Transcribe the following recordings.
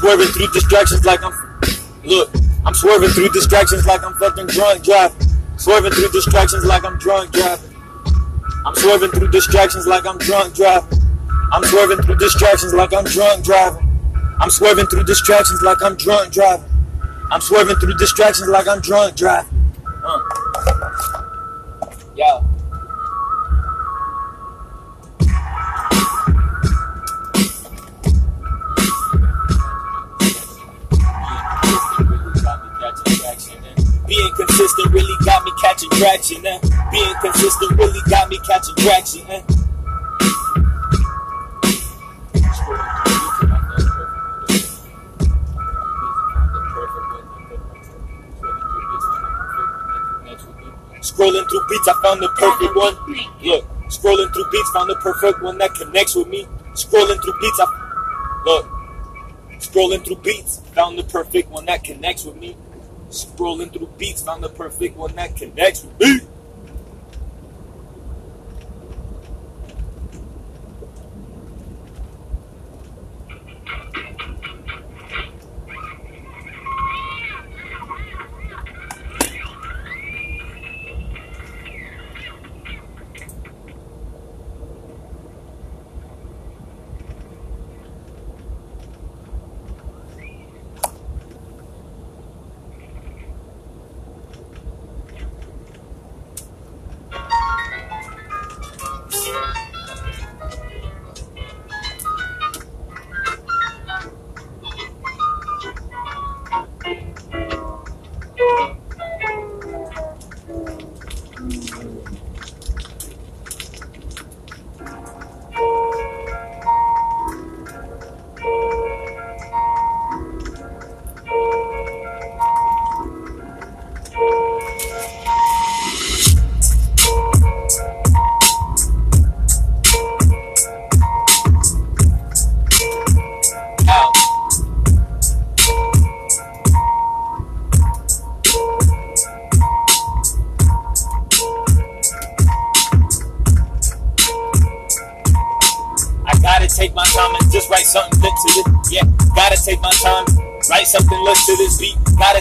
swerving through distractions like I'm. Look, I'm swerving through distractions like I'm fucking drunk driving. Swerving through distractions like I'm drunk driving. I'm swerving through distractions like I'm drunk driving. I'm swerving through distractions like I'm drunk driving. I'm swerving through distractions like I'm drunk driving. I'm swerving through distractions like I'm drunk driving. Uh. Yo. Being consistent really got me catching traction. Eh? Being consistent really got me catching traction. Eh? Scrolling through beats, I found the perfect one. Look, scrolling through beats, found the perfect one that connects with me. Scrolling through beats, I look. Scrolling through beats, found the perfect one that connects with me. Scrolling through beats, found the perfect one that connects with me.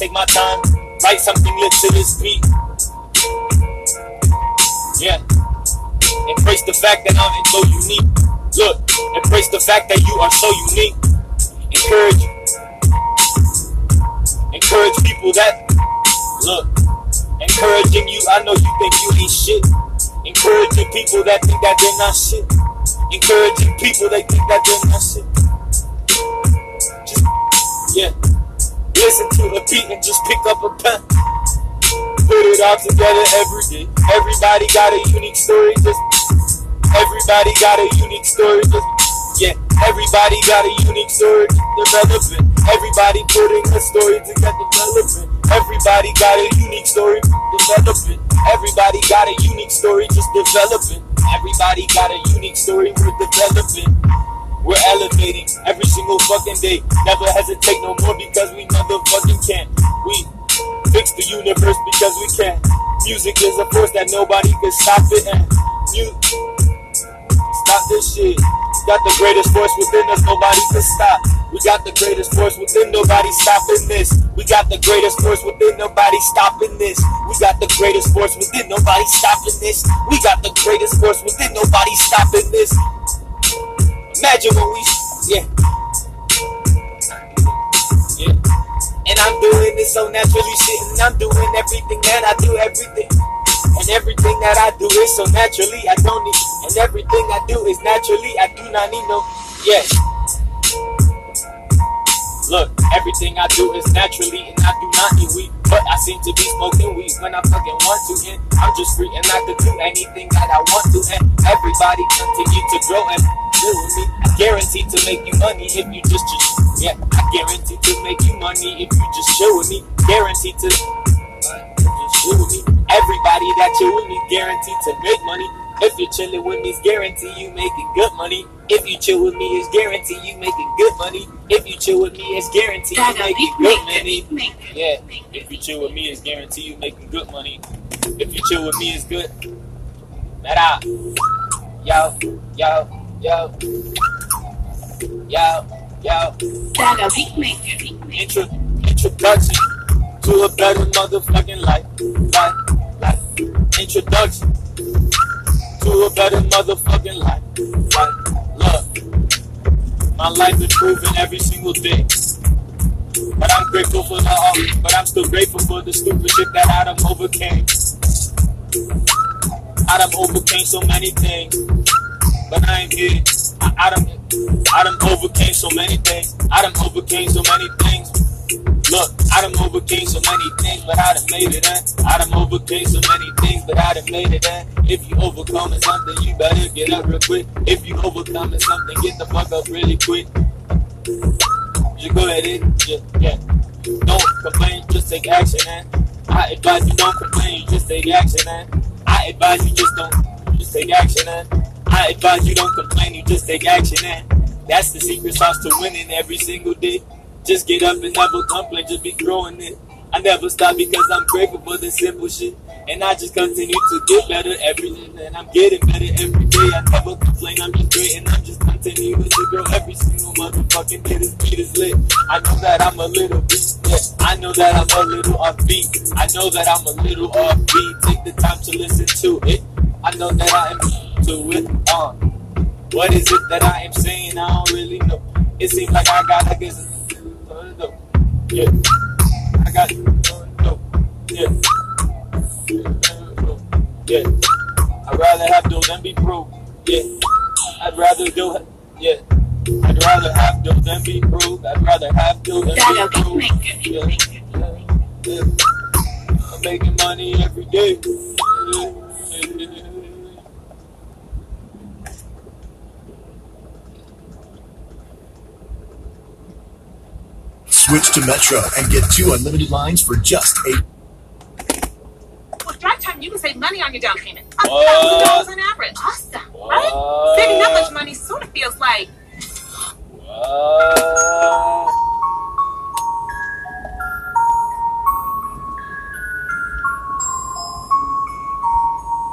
Take my time, write something lit to this beat. Yeah, embrace the fact that I'm so unique. Look, embrace the fact that you are so unique. Encourage, encourage people that look, encouraging you. I know you think you ain't shit. Encouraging people that think that they're not shit. Encouraging people that think that they're not shit. Just, yeah. Listen to the beat and just pick up a pen. Put it all together every day. Everybody got a unique story. Just everybody got a unique story. Just yeah. Everybody got a unique story. Developing. Everybody putting a story together. Developing. Everybody got a unique story. Developing. Everybody got a unique story. Just developing. Everybody got a unique story. We're developing. We're elevating every single fucking day. Never hesitate no more because we motherfucking can. We fix the universe because we can. Music is a force that nobody can stop it and you stop this shit. Got the greatest force within us, nobody can stop. We got the greatest force within, nobody stopping this. We got the greatest force within, nobody stopping this. We got the greatest force within, nobody stopping this. We got the greatest force within, nobody stopping this. Imagine when we, yeah. And I'm doing this so naturally, shit, and I'm doing everything that I do, everything. And everything that I do is so naturally, I don't need, and everything I do is naturally, I do not need no, yeah. Look, everything I do is naturally, and I do not need weed. But I seem to be smoking weed when I fucking want to, and I'm just free and I could do anything that I want to, and everybody continue to grow and deal with me. I guarantee to make you money if you just, just yeah. I guarantee to make you money if you just chill with me. Guarantee to just chill with me. Everybody that chill with me, guaranteed to make money. If you're chilling with me, it's guarantee you making good money. If you chill with me, it's guarantee you making good money. If you chill with me, it's guarantee you making good money. Yeah, if you chill with me, it's guarantee you making good money. If you chill with me, it's good. That out. Yo, yo, yo, yo. yo. Dagger Beatmaker. Intro, introduction to a better motherfucking life. Life, life. Introduction to a better motherfucking life. Life, love. My life is improving every single day. But I'm grateful for the all, but I'm still grateful for the stupid shit that I done overcame. I done overcame so many things, but I ain't here. I, I done, I done overcame so many things. I done overcame so many things. Look, I done overcame so many things, but I done made it in. I done overcame so many things, but I done made it in. If you overcoming something, you better get up real quick. If you overcoming something, get the fuck up really quick. You go ahead and just, yeah. Don't complain, just take action, man. I advise you don't complain, just take action, man. I advise you just don't, just take action, man. I advise you don't complain, you just take action, man. That's the secret sauce to winning every single day. Just get up and never complain, just be growing it. I never stop because I'm grateful for the simple shit. And I just continue to get better every day. And I'm getting better every day. I never complain, I'm just great. And I'm just continuing to grow every single motherfucking day. This beat is lit. I know that I'm a little beat. Yeah, I know that I'm a little offbeat. I know that I'm a little offbeat. Take the time to listen to it. I know that I am to it. Uh, what is it that I am saying? I don't really know. It seems like I got, to I guess, yeah. I got, no, yeah. Yeah. I'd rather have those than be broke. Yeah. I'd rather do, yeah. I'd rather have those than be broke. I'd rather have those than be broke. Yeah. Yeah. Yeah. I'm making money every day. Switch to Metro and get two unlimited lines for just eight. With drive time, you can save money on your down payment. A thousand dollars on average. Awesome, right? Saving that much money sort of feels like What?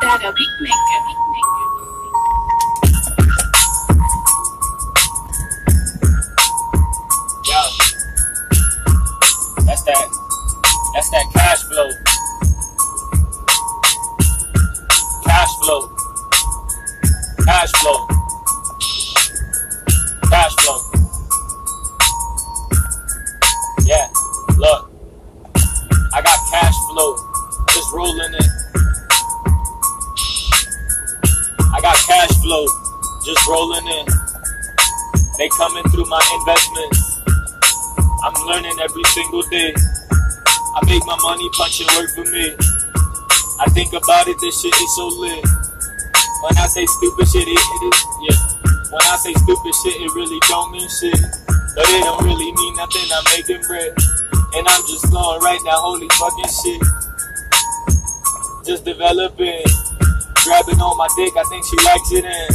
Dagger Beatmaker. Yeah. For me. I think about it, this shit is so lit. When I say stupid shit, it, it is, yeah. When I say stupid shit, it really don't mean shit. But it don't really mean nothing, I'm making bread. And I'm just going right now, holy fucking shit. Just developing. Grabbing on my dick, I think she likes it and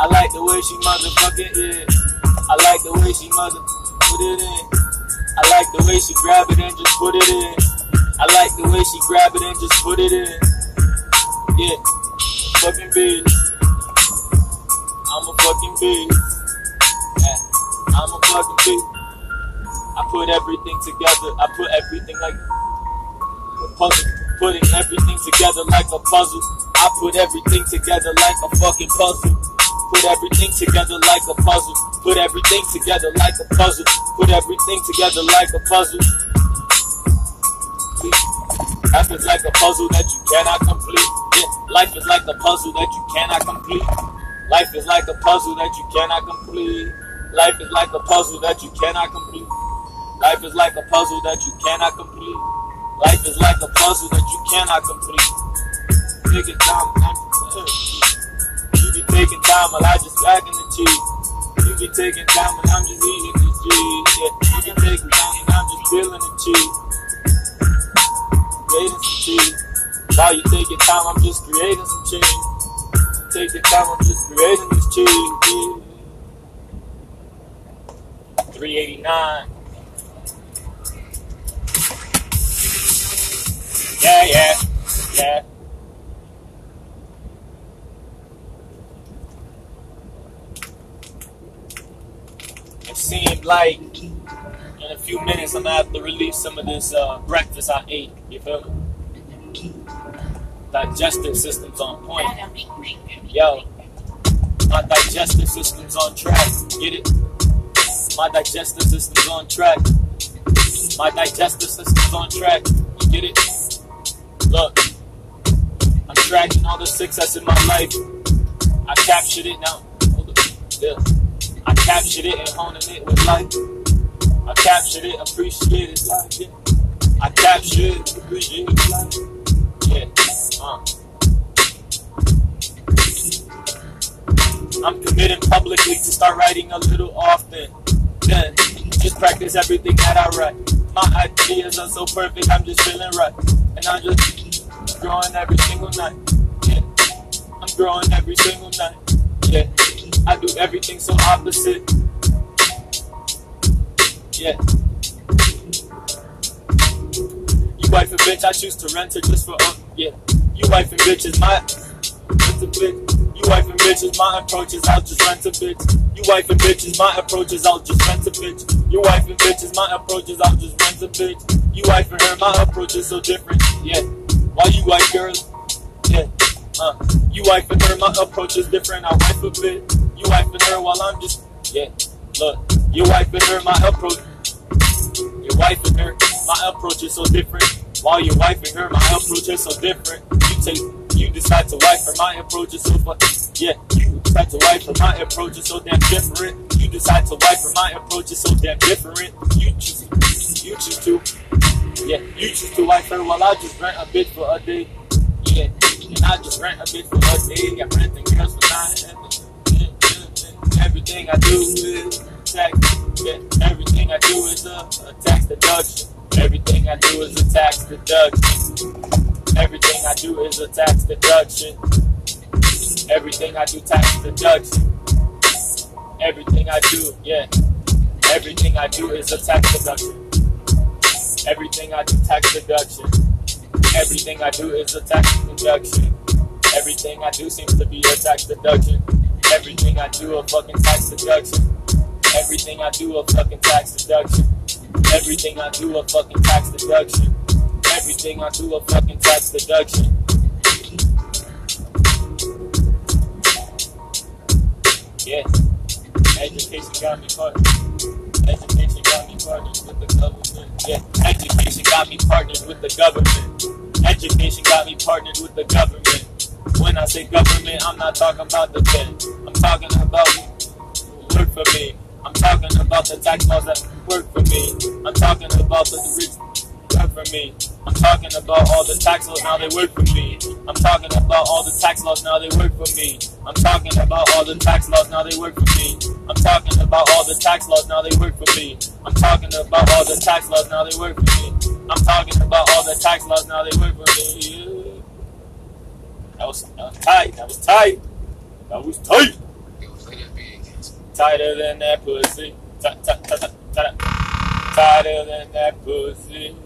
I like the way she motherfucking it. I like the way she mother put it in. I like the way she grab it and just put it in. I like the way she grab it and just put it in. Yeah, fucking bitch. I'm a fucking bitch. Yeah, I'm a fucking bitch. I put everything together. I put everything like a puzzle. Putting everything together like a puzzle. I put everything together like a fucking puzzle. Put everything together like a puzzle. Put everything together like a puzzle. Put everything together like a puzzle. Life is like a puzzle that you cannot complete. Yeah, life is like a puzzle that you cannot complete. Life is like a puzzle that you cannot complete. Life is like a puzzle that you cannot complete. Life is like a puzzle that you cannot complete. Life is like a puzzle that you cannot complete. Taking time, you be taking time while I just packing the cheese. You be taking time and I'm just eating the cheese. Yeah, you be taking time and I'm just feeling the cheese. Creating some cheese. While you taking time, I'm just creating some cheese. Taking time, I'm just creating this cheese. 389. Yeah, yeah, yeah. it seemed like in a few minutes I'm gonna have to release some of this uh, breakfast I ate. You feel me? Digestive system's on point. Yo, my digestive system's on track. Get it? My digestive system's on track. My digestive system's on track. You get it? Look, I'm tracking all the success in my life. I captured it now. Hold up. Yeah. I captured it and honing it with life. I captured it, appreciate it like it. I captured it, appreciate it like Yeah. Uh. I'm committing publicly to start writing a little often. Then just practice everything that I write. My ideas are so perfect, I'm just feeling right. And I'm just growing every single night. Yeah. I'm growing every single night. Yeah. I do everything so opposite. Yeah. You wife and bitch, I choose to rent her just for uh, yeah. You wife and bitch is my. You wife and bitch is my approach is I'll just rent a bitch. You wife and bitch is my approach is I'll just rent a bitch. You wife and bitch is my approach is I'll just rent a bitch. You wife and her, my approach is so different. Yeah. Why you wife girls? Yeah. Uh, you wife and her, my approach is different. I wife a bit. You wife and her while I'm just yeah. Look, you wife and her, my approach. Your wife and her, my approach is so different. While your wife and her, my approach is so different. You take, you decide to wife her, my approach is so fuck. Yeah, you decide to wife her, my approach is so damn different. You decide to wife her, my approach is so damn different. You choose, you choose to, yeah, you choose to wife her while I just rent a bitch for a day. Yeah, and I just rent a bitch for a day. Got renting girls for nine. Everything I do is tax. Yeah, everything I do is a, a tax deduction. Everything I do is a tax deduction. Everything I do is a tax deduction. Everything I do tax deduction. Everything I do, yeah. Everything I do is a tax deduction. Everything I do tax deduction. Everything I do is a tax deduction. Everything I do seems to be a tax deduction. Everything I do a fucking tax deduction. Everything I do a fucking tax deduction. Everything I do a fucking tax deduction. Everything I do a fucking tax deduction. Yeah. Education got me partnered. Education got me partnered with the government. Yeah. Education got me partnered with the government. Education got me partnered with the government. When I say government, I'm not talking about the Fed. I'm talking about work for me. I'm talking about the tax laws that work for me. I'm talking about the rich work for me. I'm talking about all the tax laws now they work for me. I'm talking about all the tax laws now they work for me. I'm talking about all the tax laws now they work for me. I'm talking about all the tax laws now they work for me. I'm talking about all the tax laws now they work for me. I'm talking about all the tax laws now they work for me. That was, that was tight. That was tight. That was tight. Tighter than that pussy. Tight, tight, tight, tight, tight. Tighter than that pussy.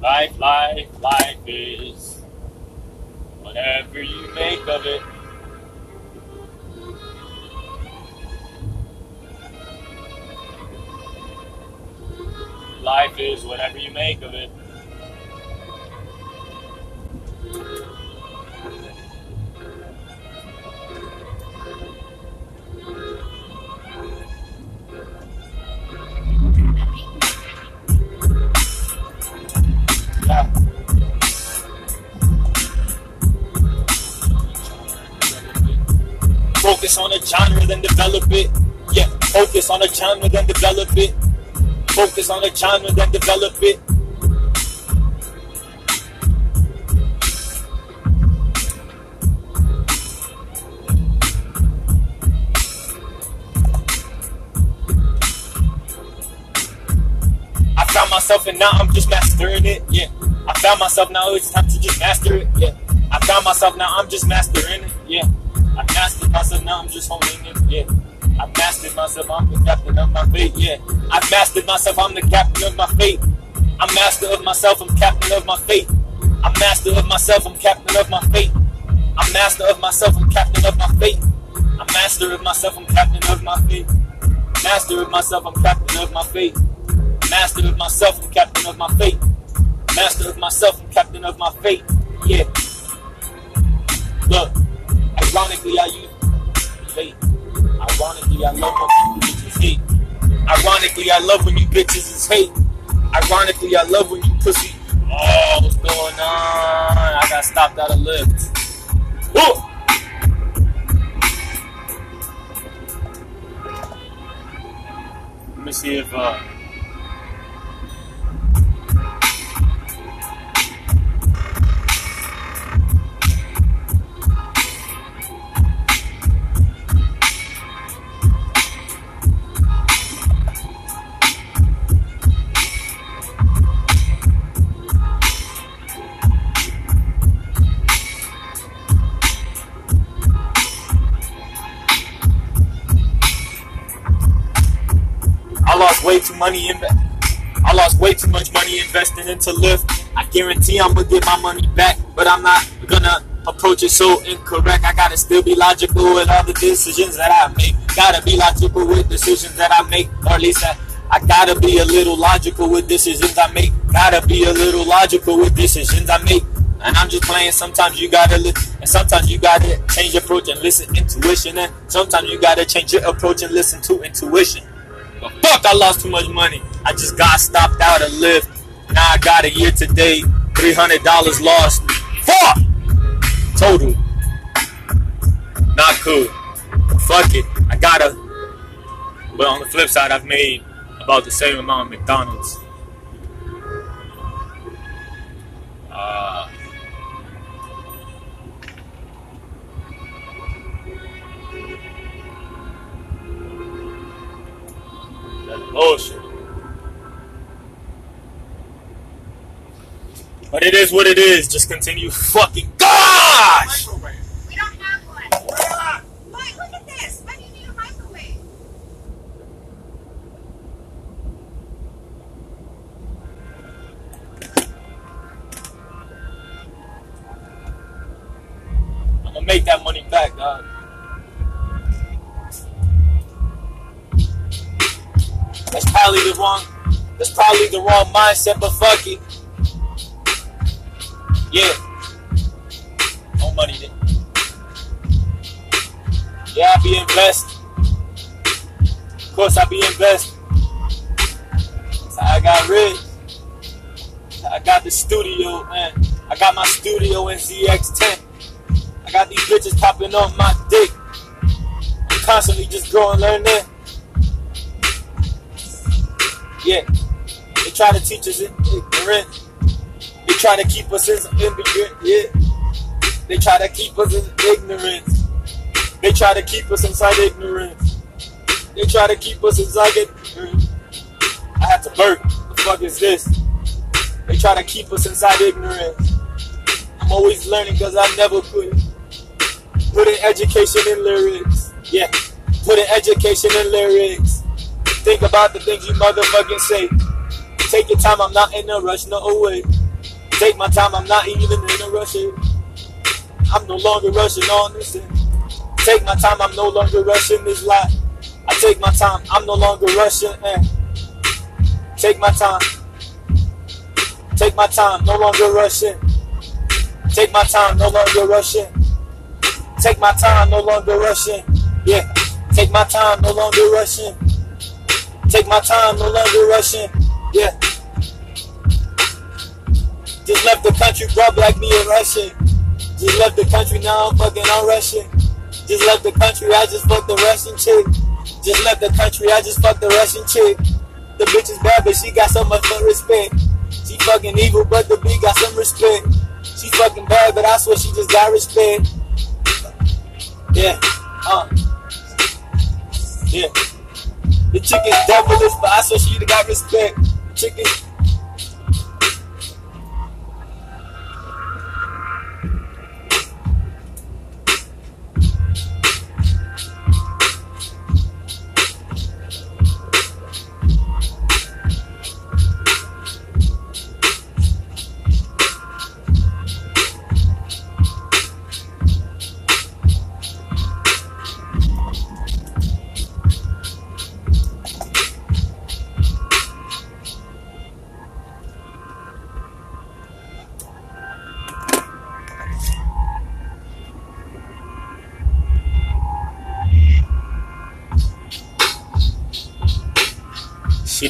Life, life, life is whatever you make of it. Life is whatever you make of it. Focus on a genre, then develop it. Yeah, focus on a genre, then develop it. Focus on a genre, then develop it. I found myself and now I'm just mastering it. Yeah. I found myself now it's time to just master it. Yeah. I found myself now I'm just mastering it. Yeah. I mastered myself now I'm just honing it. Yeah. I mastered myself, I'm the captain of my fate, yeah. I mastered myself, I'm the captain of my fate. I'm master of myself, I'm captain of my fate. I'm master of myself, I'm captain of my fate. I'm master of myself, I'm captain of my fate. I'm master of myself, I'm captain of my fate. Master of myself, I'm captain of my fate. Master of myself, I'm captain of my fate. Master of myself, I'm captain of my fate. Yeah. Look, ironically, I use fate. Ironically, I love when you bitches hate. Ironically, I love when you bitches is hate. Ironically, I love when you pussy. Oh, what's going on? I got stopped out of Lyft. Let me see if uh money in I lost way too much money investing into Lyft. I guarantee I'm gonna get my money back, but I'm not gonna approach it so incorrect. I gotta still be logical with all the decisions that I make. Gotta be logical with decisions that I make, or at least I, I gotta be a little logical with decisions I make. Gotta be a little logical with decisions I make. And I'm just playing. Sometimes you gotta listen, and sometimes you gotta change your approach and listen intuition. And sometimes you gotta change your approach and listen to intuition. But fuck, I lost too much money. I just got stopped out of Lyft. Now I got a year to date, three hundred dollars lost. Fuck, total. Not cool. Fuck it. I gotta. But on the flip side, I've made about the same amount of McDonald's. Uh, That's bullshit. But it is what it is. Just continue fucking. That's probably the wrong mindset, but fuck it. Yeah. No money then. Yeah, I be invest. Of course, I be invest. So I got rich. I got the studio, man. I got my studio in ZX10. I got these bitches popping on my dick. I'm constantly just growing, learning. Yeah. They try to teach us ignorant. They try to keep us in ignorant. Yeah. They try to keep us in ignorance. They try to keep us inside ignorance. They try to keep us inside ignorance. I had to burp. The fuck is this? They try to keep us inside ignorance. I'm always learning because I never quit. Put in education in lyrics. Yeah. Put in education in lyrics. Think about the things you motherfucking say. Take your time, I'm not in a rush, no way. Take my time, I'm not even in a rush. eh. I'm no longer rushing on this. eh. Take my time, I'm no longer rushing this life. I take my time, I'm no longer rushing. Eh. Take my time. Take my time, no longer rushing. Take my time, no longer rushing. Take my time, no longer rushing. Yeah. Take my time, no longer rushing. Take my time, no longer rushing. Yeah. Just left the country, grub like me and rushing. Just left the country, now I'm fucking on Russian. Just left the country, I just fucked the Russian chick. Just left the country, I just fucked the Russian chick. The bitch is bad, but she got so much more respect. She fucking evil, but the B got some respect. She fucking bad, but I swear she just got respect. Yeah, uh, yeah. The chick is devilish, but I swear she got respect. Chicken.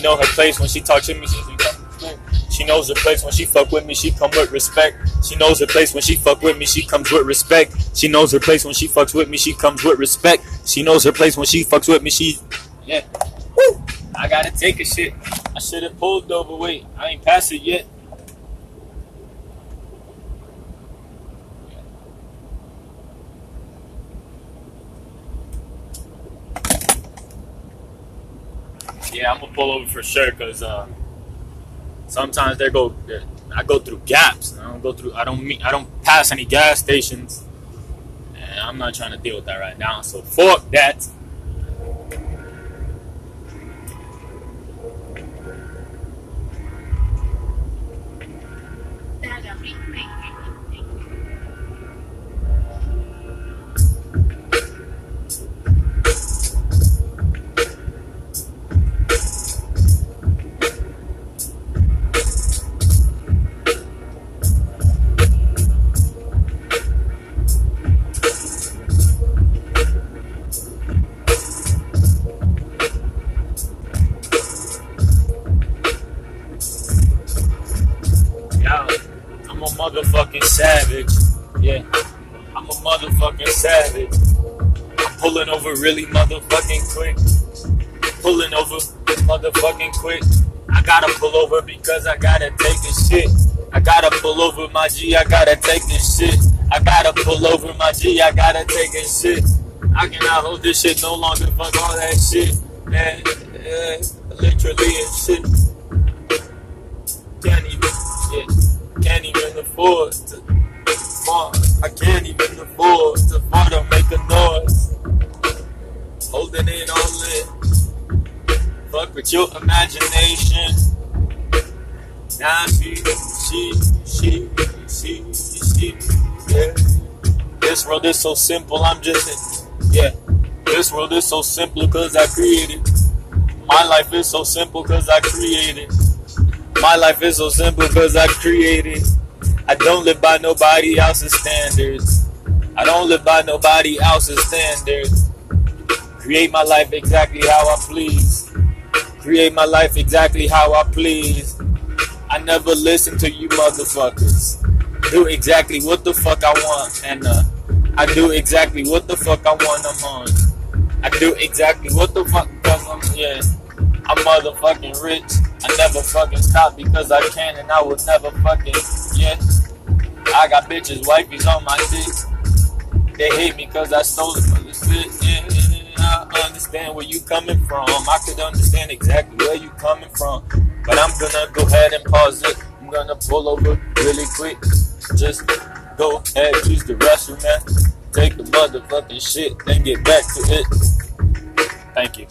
Know her place when she talk to me. She, she knows her place when she fuck with me. She come with respect. She knows her place when she fuck with me. She comes with respect. She knows her place when she fucks with me. She comes with respect. She knows her place when she fucks with me. She, yeah. Woo! I gotta take a shit. I should have pulled overweight. I ain't passed it yet. Yeah, I'm gonna pull over for sure because uh, sometimes they go. I go through gaps. I don't go through. I don't meet. I don't pass any gas stations, and I'm not trying to deal with that right now. So fuck that. Really motherfucking quick. Pulling over motherfucking quick. I gotta pull over because I gotta take this shit. I gotta pull over my G, I gotta take this shit. I gotta pull over my G, I gotta take this shit. I cannot hold this shit no longer. Fuck all that shit. Man, yeah, literally and shit. So simple, I'm just, yeah. This world is so simple cause I created. My life is so simple cause I created. My life is so simple because I created. I don't live by nobody else's standards. I don't live by nobody else's standards. Create my life exactly how I please. Create my life exactly how I please. I never listen to you motherfuckers. Do exactly what the fuck I want, and uh, I do exactly what the fuck I want. I'm on. I do exactly what the fuck because I'm yeah. I'm motherfucking rich. I never fucking stop because I can and I will never fucking, yeah. I got bitches, wifeys on my dick. They hate me cause I stole it from yeah, yeah, yeah. I understand where you coming from. I could understand exactly where you coming from. But I'm gonna go ahead and pause it. I'm gonna pull over really quick. Just go ahead, use the restroom, man. Take the motherfucking shit, then get back to it. Thank you.